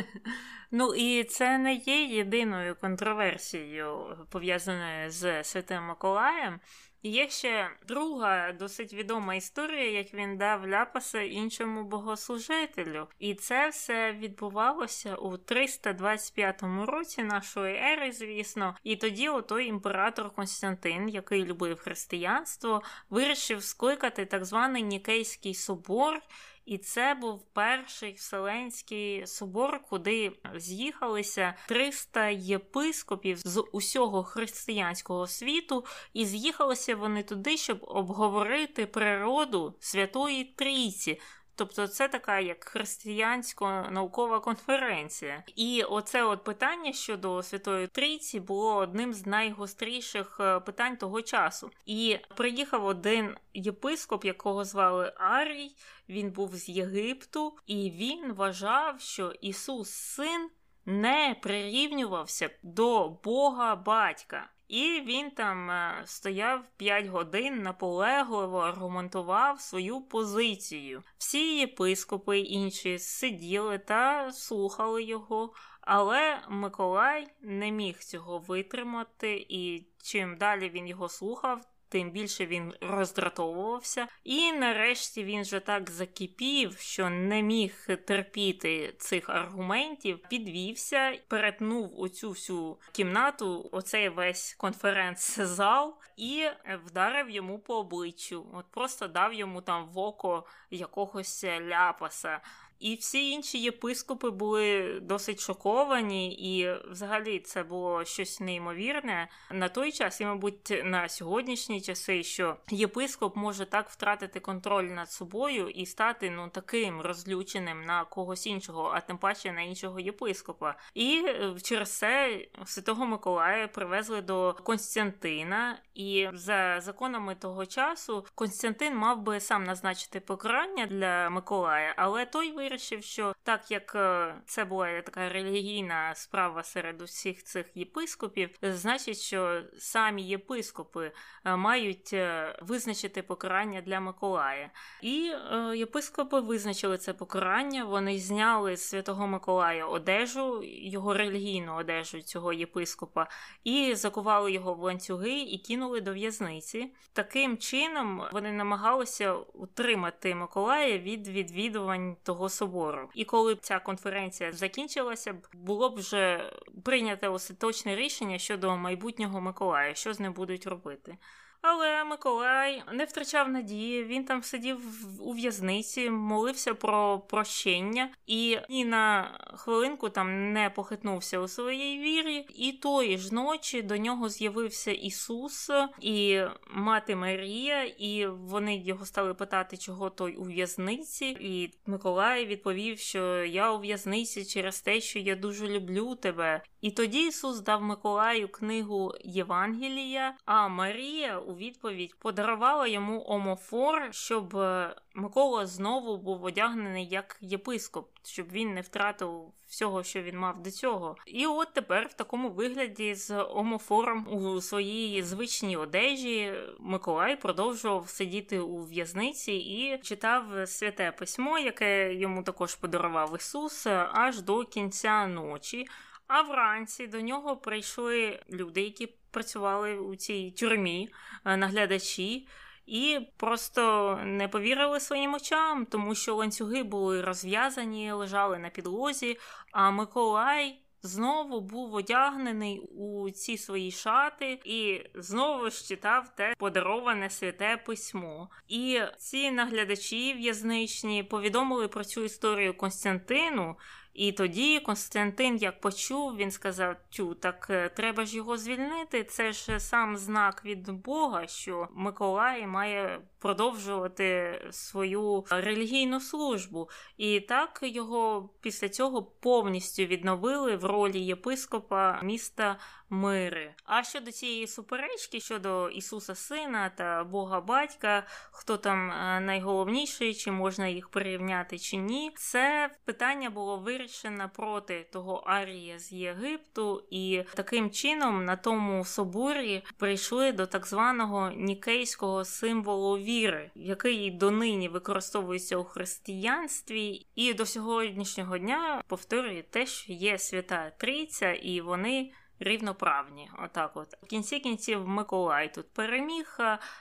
Ну і це не є єдиною контроверсією пов'язаною з Святим Миколаєм. Є ще друга досить відома історія, як він дав ляпаса іншому богослужителю. І це все відбувалося у 325 році нашої ери, звісно. І тоді отой імператор Константин, який любив християнство, вирішив скликати так званий Нікейський собор. І це був перший Вселенський собор, куди з'їхалися 300 єпископів з усього християнського світу, і з'їхалися вони туди, щоб обговорити природу Святої Трійці. Тобто це така як християнсько-наукова конференція. І оце от питання щодо Святої Трійці було одним з найгостріших е, питань того часу. І приїхав один єпископ, якого звали Арій, він був з Єгипту, і він вважав, що Ісус Син не прирівнювався до Бога батька. І він там е, стояв 5 годин наполегливо аргументував свою позицію. Всі єпископи інші сиділи та слухали його, але Миколай не міг цього витримати, і чим далі він його слухав, тим більше він роздратовувався. І нарешті він вже так закипів, що не міг терпіти цих аргументів, підвівся, перетнув оцю всю кімнату, оцей весь конференц-зал, і вдарив йому по обличчю. От просто дав йому там в око якогось ляпаса. І всі інші єпископи були досить шоковані, і взагалі це було щось неймовірне на той час, і, мабуть, на сьогоднішні часи, що єпископ може так втратити контроль над собою і стати ну таким розлюченим на когось іншого, а тим паче на іншого єпископа. І е, через це Святого Миколая привезли до Константина, і за законами того часу Константин мав би сам назначити покарання для Миколая, але той вирішив, що так як е, це була така релігійна справа серед усіх цих єпископів, значить, що самі єпископи е, мають е, визначити покарання для Миколая. І єпископи визначили це покарання. Вони зняли з святого Миколая одежу, його релігійну одежу цього єпископа, і закували його в ланцюги і кинули до в'язниці. Таким чином вони намагалися утримати Миколая від відвідувань того собору. І коли б ця конференція закінчилася, було б вже прийнято остаточне рішення щодо майбутнього Миколая, що з ним будуть робити. Але Миколай не втрачав надії. Він там сидів у в'язниці, молився про прощення і ні на хвилинку там не похитнувся у своїй вірі. І тої ж ночі до нього з'явився Ісус і мати Марія, і вони його стали питати, чого той у в'язниці. І Миколай відповів, що я у в'язниці через те, що я дуже люблю тебе. І тоді Ісус дав Миколаю книгу Євангелія, а Марія у відповідь подарувала йому омофор, щоб е, Микола знову був одягнений як єпископ, щоб він не втратив всього, що він мав до цього. І от тепер в такому вигляді з омофором у своїй звичній одежі Миколай продовжував сидіти у в'язниці і читав святе письмо, яке йому також подарував Ісус, аж до кінця ночі. А вранці до нього прийшли люди, які працювали у цій тюрмі, е, наглядачі, і просто не повірили своїм очам, тому що ланцюги були розв'язані, лежали на підлозі. А Миколай знову був одягнений у ці свої шати і знову ж читав те подароване святе письмо. І ці наглядачі в'язничні повідомили про цю історію Константину. І тоді Константин, як почув, він сказав: Тю, так е, треба ж його звільнити. Це ж сам знак від Бога, що Миколай має продовжувати свою релігійну службу. І так його після цього повністю відновили в ролі єпископа міста Мири. А щодо цієї суперечки щодо Ісуса Сина та Бога Батька, хто там е, найголовніший, чи можна їх порівняти чи ні, це питання було вирішено проти того Арія з Єгипту, і таким чином на тому соборі прийшли до так званого нікейського символу віри, який донині використовується у християнстві, і до сьогоднішнього дня повторює те, що є свята Трійця, і вони рівноправні. Отак, от в кінці кінців Миколай тут переміг,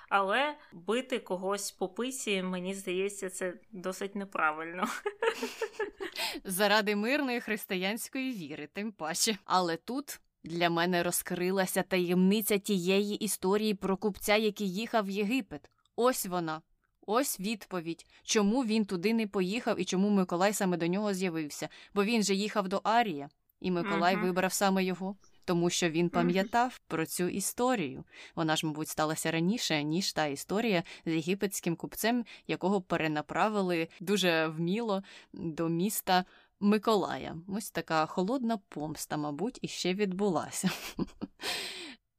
але бити когось по пиці, мені здається, це досить неправильно.
Заради мирної християнської віри, тим паче. Але тут. Для мене розкрилася таємниця тієї історії про купця, який їхав в Єгипет. Ось вона, ось відповідь, чому він туди не поїхав і чому Миколай саме до нього з'явився. Бо він же їхав до Арія, і Миколай uh-huh. вибрав саме його тому що він пам'ятав про цю історію. Вона ж, мабуть, сталася раніше, ніж та історія з єгипетським купцем, якого перенаправили дуже вміло до міста. Миколая, ось така холодна помста, мабуть, іще відбулася.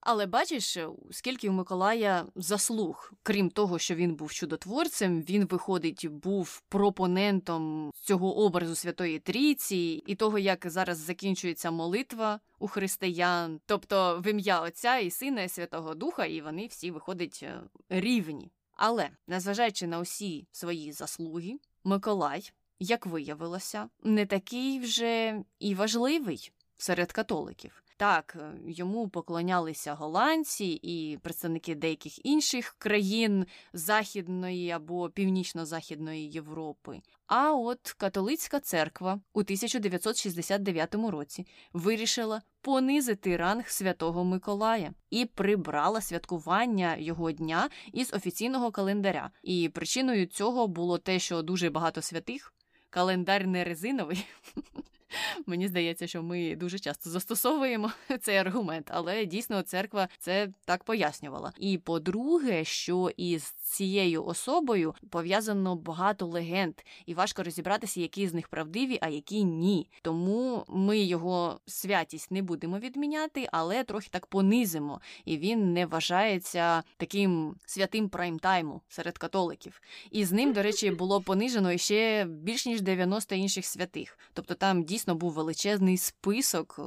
Але бачиш, е, скільки у Миколая заслуг, крім того, що він був чудотворцем, він, виходить, був пропонентом цього образу Святої Трійці і того, як зараз закінчується молитва у християн, тобто в ім'я Отця і Сина і Святого Духа, і вони всі виходять е, рівні. Але незважаючи на усі свої заслуги, Миколай, як виявилося, не такий вже і важливий серед католиків. Так, е, йому поклонялися голландці і представники деяких інших країн Західної або Північно-Західної Європи. А от католицька церква у 1969 році вирішила понизити ранг святого Миколая і прибрала святкування його дня із офіційного календаря. І причиною цього було те, що дуже багато святих. Календар не резиновий, Мені здається, що ми дуже часто застосовуємо цей аргумент, але дійсно церква це так пояснювала. І по-друге, що із цією особою пов'язано багато легенд, і важко розібратися, які з них правдиві, а які ні. Тому ми його святість не будемо відміняти, але трохи так понизимо, і він не вважається таким святим прайм-тайму серед католиків. І з ним, до речі, було понижено ще більш ніж 90 інших святих. Тобто там дійсно був величезний список,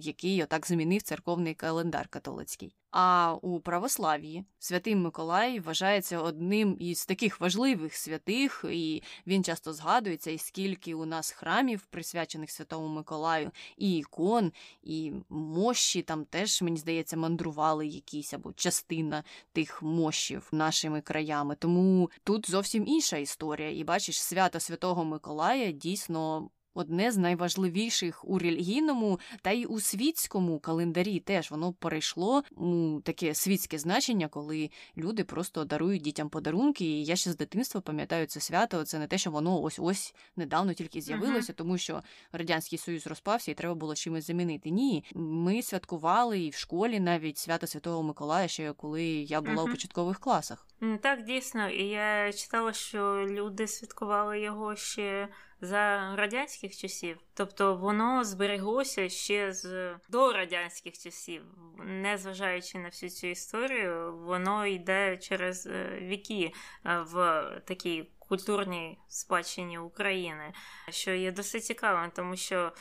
який отак змінив церковний календар католицький. А у православ'ї святий Миколай вважається одним із таких важливих святих, і він часто згадується, і скільки у нас храмів, присвячених Святому Миколаю, і ікон, і мощі там теж, мені здається, мандрували якісь або частина тих мощів нашими краями. Тому тут зовсім інша історія. І бачиш, свято Святого Миколая дійсно одне з найважливіших у релігійному та й у світському календарі. Теж воно перейшло у таке світське значення, коли люди просто дарують дітям подарунки. І я ще з дитинства пам'ятаю це свято. Це не те, що воно ось ось недавно тільки з'явилося, тому що радянський союз розпався і треба було чимось замінити. Ні, ми святкували і в школі навіть свято Святого Миколая, ще коли я була у початкових класах.
Так, дійсно, і я читала, що люди святкували його ще за радянських часів. Тобто воно збереглося ще з до радянських часів, незважаючи на всю цю історію, воно йде через е, віки е, в такій культурній спадщині України, що є досить цікавим, тому що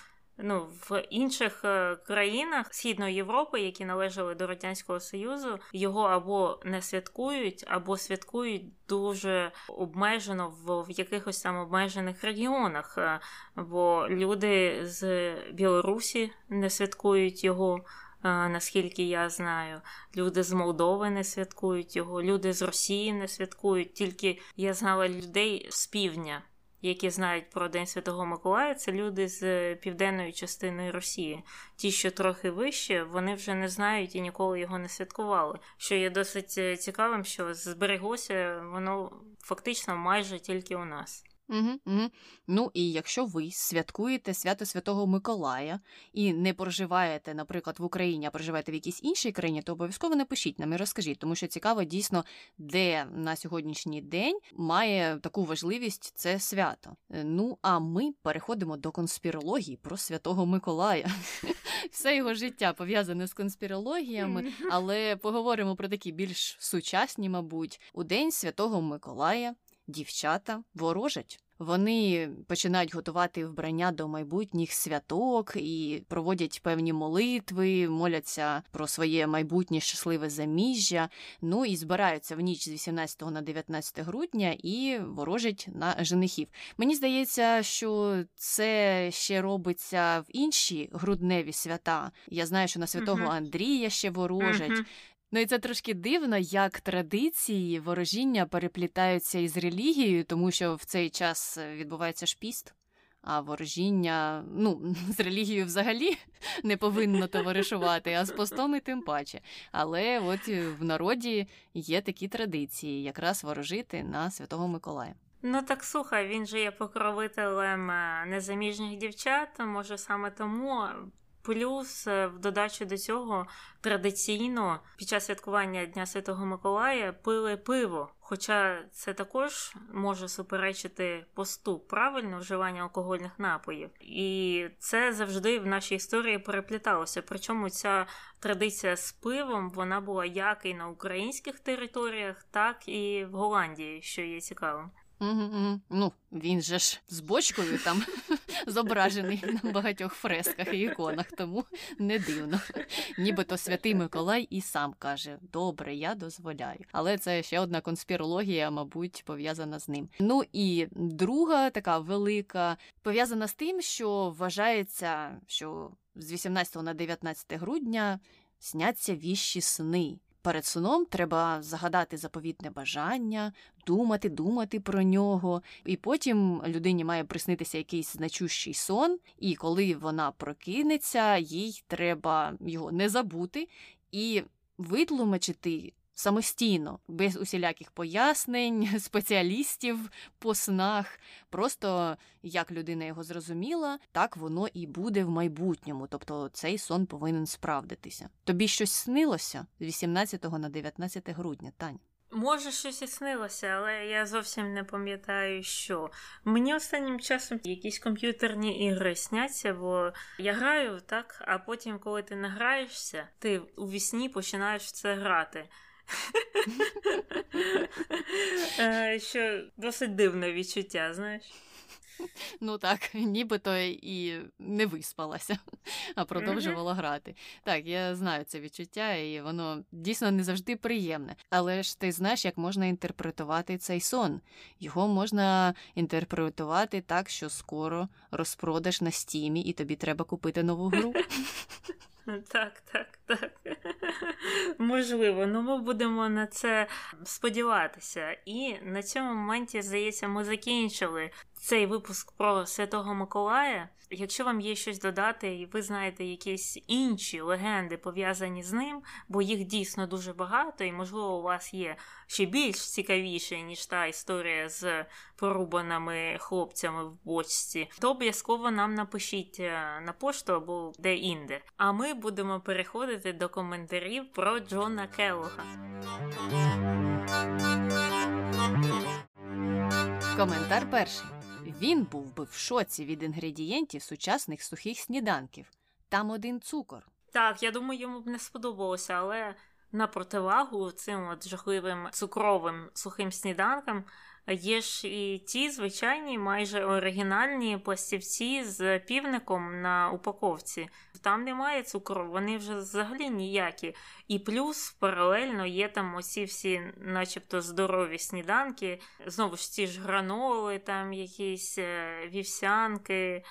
ну, в інших е, країнах Східної Європи, які належали до Радянського Союзу, його або не святкують, або святкують дуже обмежено в, в якихось там обмежених регіонах. Е, бо люди з Білорусі не святкують його. Е, наскільки я знаю, люди з Молдови не святкують його, люди з Росії не святкують. Тільки я знала людей з півдня, які знають про День Святого Миколая, це люди з південної частини Росії. Ті, що трохи вище, вони вже не знають і ніколи його не святкували. Що є досить цікавим, що збереглося воно фактично майже тільки у нас.
Угу, угу. Ну і якщо ви святкуєте свято Святого Миколая і не проживаєте, наприклад, в Україні, а проживаєте в якійсь іншій країні, то обов'язково напишіть нам і розкажіть, тому що цікаво дійсно, де на сьогоднішній день має таку важливість це свято. Е, ну а ми переходимо до конспірології про Святого Миколая. Все його життя пов'язане з конспірологіями, але поговоримо про такі більш сучасні, мабуть, у день Святого Миколая дівчата ворожать. Вони починають готувати вбрання до майбутніх святок і проводять певні молитви, моляться про своє майбутнє щасливе заміжжя. Ну і збираються в ніч з 18 на 19 грудня і ворожать на женихів. Мені здається, що це ще робиться в інші грудневі свята. Я знаю, що на святого. Андрія ще ворожать. Ну і це трошки дивно, як традиції ворожіння переплітаються із релігією, тому що в цей час е, відбувається ж піст, а ворожіння ну, з релігією взагалі не повинно товаришувати, а з постом і тим паче. Але от е, в народі є такі традиції, якраз ворожити на Святого Миколая.
Ну так слухай, він же є покровителем е, незаміжніх дівчат, може саме тому Плюс, е, в додачу до цього, традиційно під час святкування Дня Святого Миколая пили пиво. Хоча це також може суперечити посту правильно вживання алкогольних напоїв. І це завжди в нашій історії перепліталося. Причому ця традиція з пивом вона була як і на українських територіях, так і в Голландії, що є цікавим.
Ну, він же ж з бочкою там зображений на багатьох фресках і іконах, тому не дивно. Нібито святий Миколай і сам каже: Добре, я дозволяю. Але це ще одна конспірологія, мабуть, пов'язана з ним. Ну і друга така велика, пов'язана з тим, що вважається, що з 18 на 19 грудня сняться віщі сни. Перед сном треба загадати заповітне бажання, думати, думати про нього, і потім людині має приснитися якийсь значущий сон, і коли вона прокинеться, їй треба його не забути і витлумачити самостійно, без усіляких пояснень, спеціалістів по снах. Просто як людина його зрозуміла, так воно і буде в майбутньому. Тобто цей сон повинен справдитися. Тобі щось снилося з 18 на 19 грудня, Тань?
Може, щось і снилося, але я зовсім не пам'ятаю, що. Мені останнім часом якісь комп'ютерні ігри сняться, бо я граю так, а потім, коли ти награєшся, ти у вісні починаєш це грати. Е, що досить дивне відчуття, знаєш.
Ну так, нібито і не виспалася, а продовжувала грати. Так, я знаю це відчуття, і воно дійсно не завжди приємне. Але ж ти знаєш, як можна інтерпретувати цей сон. Його можна інтерпретувати так, що скоро розпродаш на стімі, і тобі треба купити нову гру.
Так, так, так. Можливо, ну ми будемо на це сподіватися. І на цьому моменті, здається, ми закінчили цей випуск про Святого Миколая. Якщо вам є щось додати, і ви знаєте якісь інші легенди пов'язані з ним, бо їх дійсно дуже багато, і, можливо, у вас є ще більш цікавіше, ніж та історія з порубаними хлопцями в бочці, то обов'язково нам напишіть е, на пошту або де-інде. А ми будемо переходити до коментарів про Джона Келлога.
Коментар перший. Він був би в шоці від інгредієнтів сучасних сухих сніданків. Там один цукор.
Так, я думаю, йому б не сподобалося, але на противагу цим от жахливим цукровим сухим сніданкам Є ж і ті звичайні, майже оригінальні пластівці з півником на упаковці. Там немає цукру, вони вже взагалі ніякі. І плюс паралельно є там усі всі, начебто, здорові сніданки, знову ж ці ж граноли, там якісь е, вівсянки.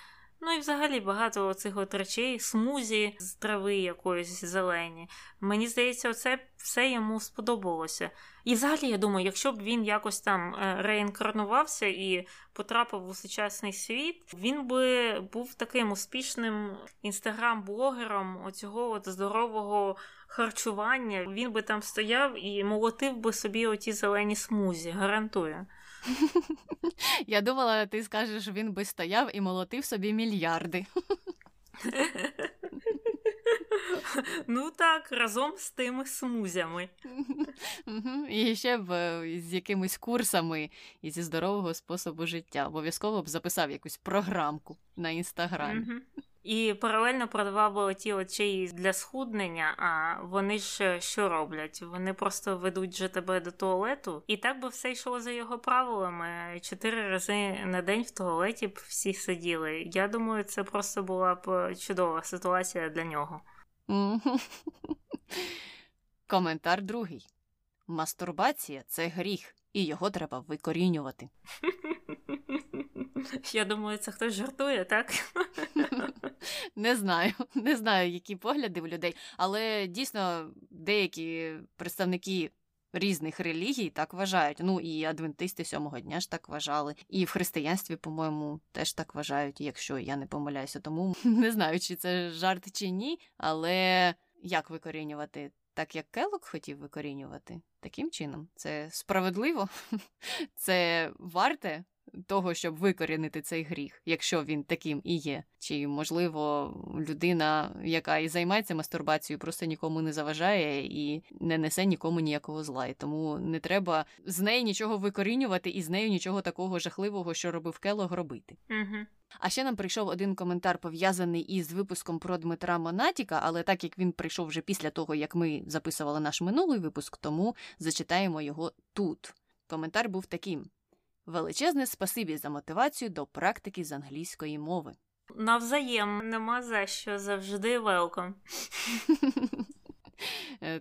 Ну і взагалі багато цих от речей, смузі з трави якоїсь зелені. Мені здається, оце все йому сподобалося. І взагалі, я думаю, якщо б він якось там е, реінкарнувався і потрапив у сучасний світ, він би був таким успішним інстаграм-блогером оцього от здорового харчування. Він би там стояв і молотив би собі оті зелені смузі, гарантую.
Я думала, ти скажеш, він би стояв і молотив собі мільярди.
Ну так, разом з тими смузями.
І ще б е, з якимись курсами і зі здорового способу життя. Обов'язково б записав якусь програмку на інстаграмі.
І паралельно продавав оті очі для схуднення, а вони ж що роблять? Вони просто ведуть же тебе до туалету, і так би все йшло за його правилами. Чотири рази на день в туалеті б всі сиділи. Я думаю, це просто була б чудова ситуація для нього.
Коментар другий. Мастурбація це гріх, і його треба викорінювати.
Я думаю, це хтось жартує, так?
Не знаю, не знаю, які погляди в людей, але дійсно деякі представники. Різних релігій так вважають. Ну і адвентисти сьомого дня ж так вважали. І в християнстві, по-моєму, теж так вважають, якщо я не помиляюся. Тому не знаю, чи це жарт чи ні. Але як викорінювати? Так як Келок хотів викорінювати, таким чином це справедливо, це варте того, щоб викорінити цей гріх, якщо він таким і є. Чи, можливо, людина, яка і займається мастурбацією, просто нікому не заважає і не несе нікому ніякого зла. І тому не треба з неї нічого викорінювати і з нею нічого такого жахливого, що робив Келог, робити.
Угу.
А ще нам прийшов один коментар пов'язаний із випуском про Дмитра Монатіка, але так як він прийшов вже після того, як ми записували наш минулий випуск, тому зачитаємо його тут. Коментар був таким: величезне спасибі за мотивацію до практики з англійської мови.
Навзаєм нема за що завжди велком.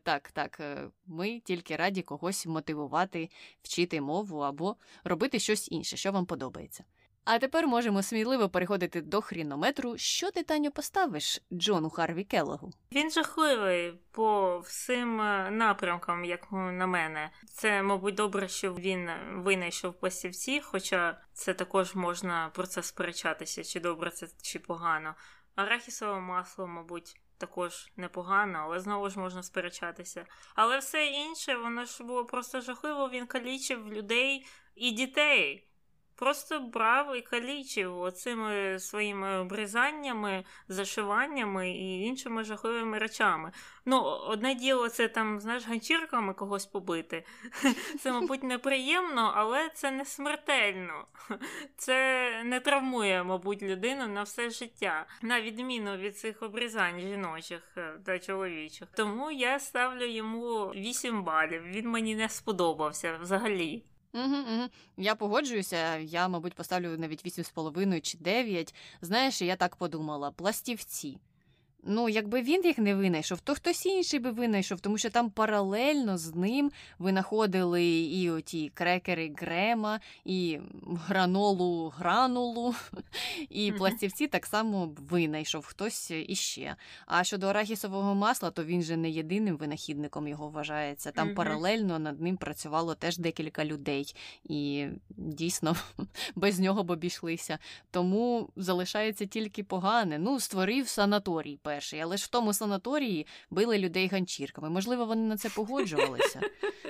Так, так, ми тільки раді когось мотивувати, вчити мову або робити щось інше, що вам подобається. А тепер можемо сміливо переходити до хрінометру. Що ти, Таню, поставиш Джону Харві Келлогу?
Він жахливий по всім е, напрямкам, як на мене. Це, мабуть, добре, що він винайшов пластівці, хоча це також можна про це сперечатися, чи добре це чи погано. Арахісове масло, мабуть. Також непогано, але знову ж можна сперечатися. Але все інше, воно ж було просто жахливо. Він калічив людей і дітей просто брав і калічив оцими своїми обрізаннями, зашиваннями і іншими жахливими речами. Ну, одне діло, це там, знаєш, ганчірками когось побити. Це, мабуть, неприємно, але це не смертельно. Це не травмує, мабуть, людину на все життя, на відміну від цих обрізань жіночих е, та чоловічих. Тому я ставлю йому 8 балів. Він мені не сподобався взагалі.
Угу, угу. Я погоджуюся, я, мабуть, поставлю навіть 8,5 чи 9. Знаєш, я так подумала: пластівці. Ну, якби він їх не винайшов, то хтось інший би винайшов, тому що там паралельно з ним винаходили і оті крекери Грема, і гранолу гранулу, і пластівці так само винайшов хтось іще. А щодо арахісового масла, то він же не єдиним винахідником його вважається. Там паралельно над ним працювало теж декілька людей, і дійсно без нього б обійшлися. Тому залишається тільки погане. Ну, створив санаторій перший, але ж в тому санаторії били людей ганчірками. Можливо, вони на це погоджувалися,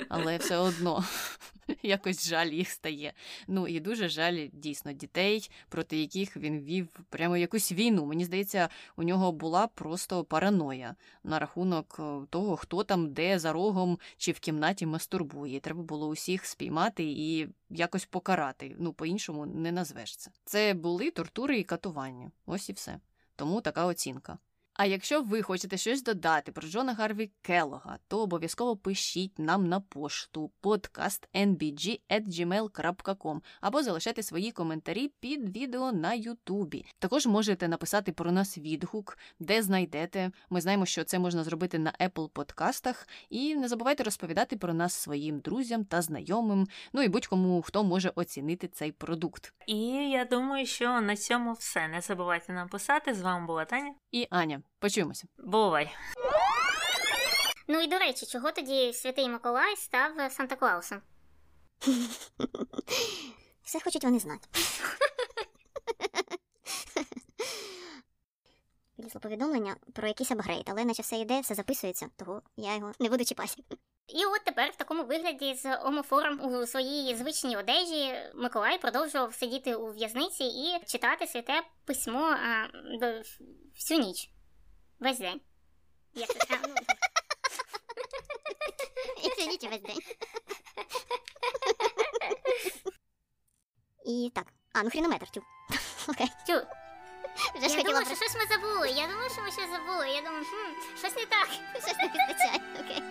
але все одно якось жаль їх стає. Ну і дуже жаль дійсно дітей, проти яких він вів прямо якусь війну. Мені здається, у нього була просто параноя на рахунок е, того, хто там де за рогом чи в кімнаті мастурбує. Треба було усіх спіймати і якось покарати. Ну, по-іншому не назвеш це. Це були тортури і катування. Ось і все. Тому така оцінка. А якщо ви хочете щось додати про Джона Гарві Келлога, то обов'язково пишіть нам на пошту podcastnbg.gmail.com або залишайте свої коментарі під відео на Ютубі. Також можете написати про нас відгук, де знайдете. Ми знаємо, що це можна зробити на Apple подкастах. І не забувайте розповідати про нас своїм друзям та знайомим, ну і будь-кому, хто може оцінити цей продукт.
І я думаю, що на цьому все. Не забувайте нам писати. З вами була Таня
і Аня. Почуємося.
Бувай!
Ну і до речі, чого тоді святий Миколай став Санта Клаусом?
Все хочуть вони знати. Вилізло повідомлення про якийсь апгрейд, але наче все йде, все записується, того я його не буду чіпати.
І от тепер в такому вигляді з омофором у своїй звичній одежі Миколай продовжував сидіти у в'язниці і читати святе письмо а, до, всю ніч. Весь день. Як це? А, ну,
І це ніч весь день. І так. А, ну хрінометр, тю. Окей.
Тю,
Вже ж
я
хотіла
думала,
про
що щось ми забули. Я думала, що ми щось забули. Я думаю, хм, щось не так.
щось не підстачає. Окей.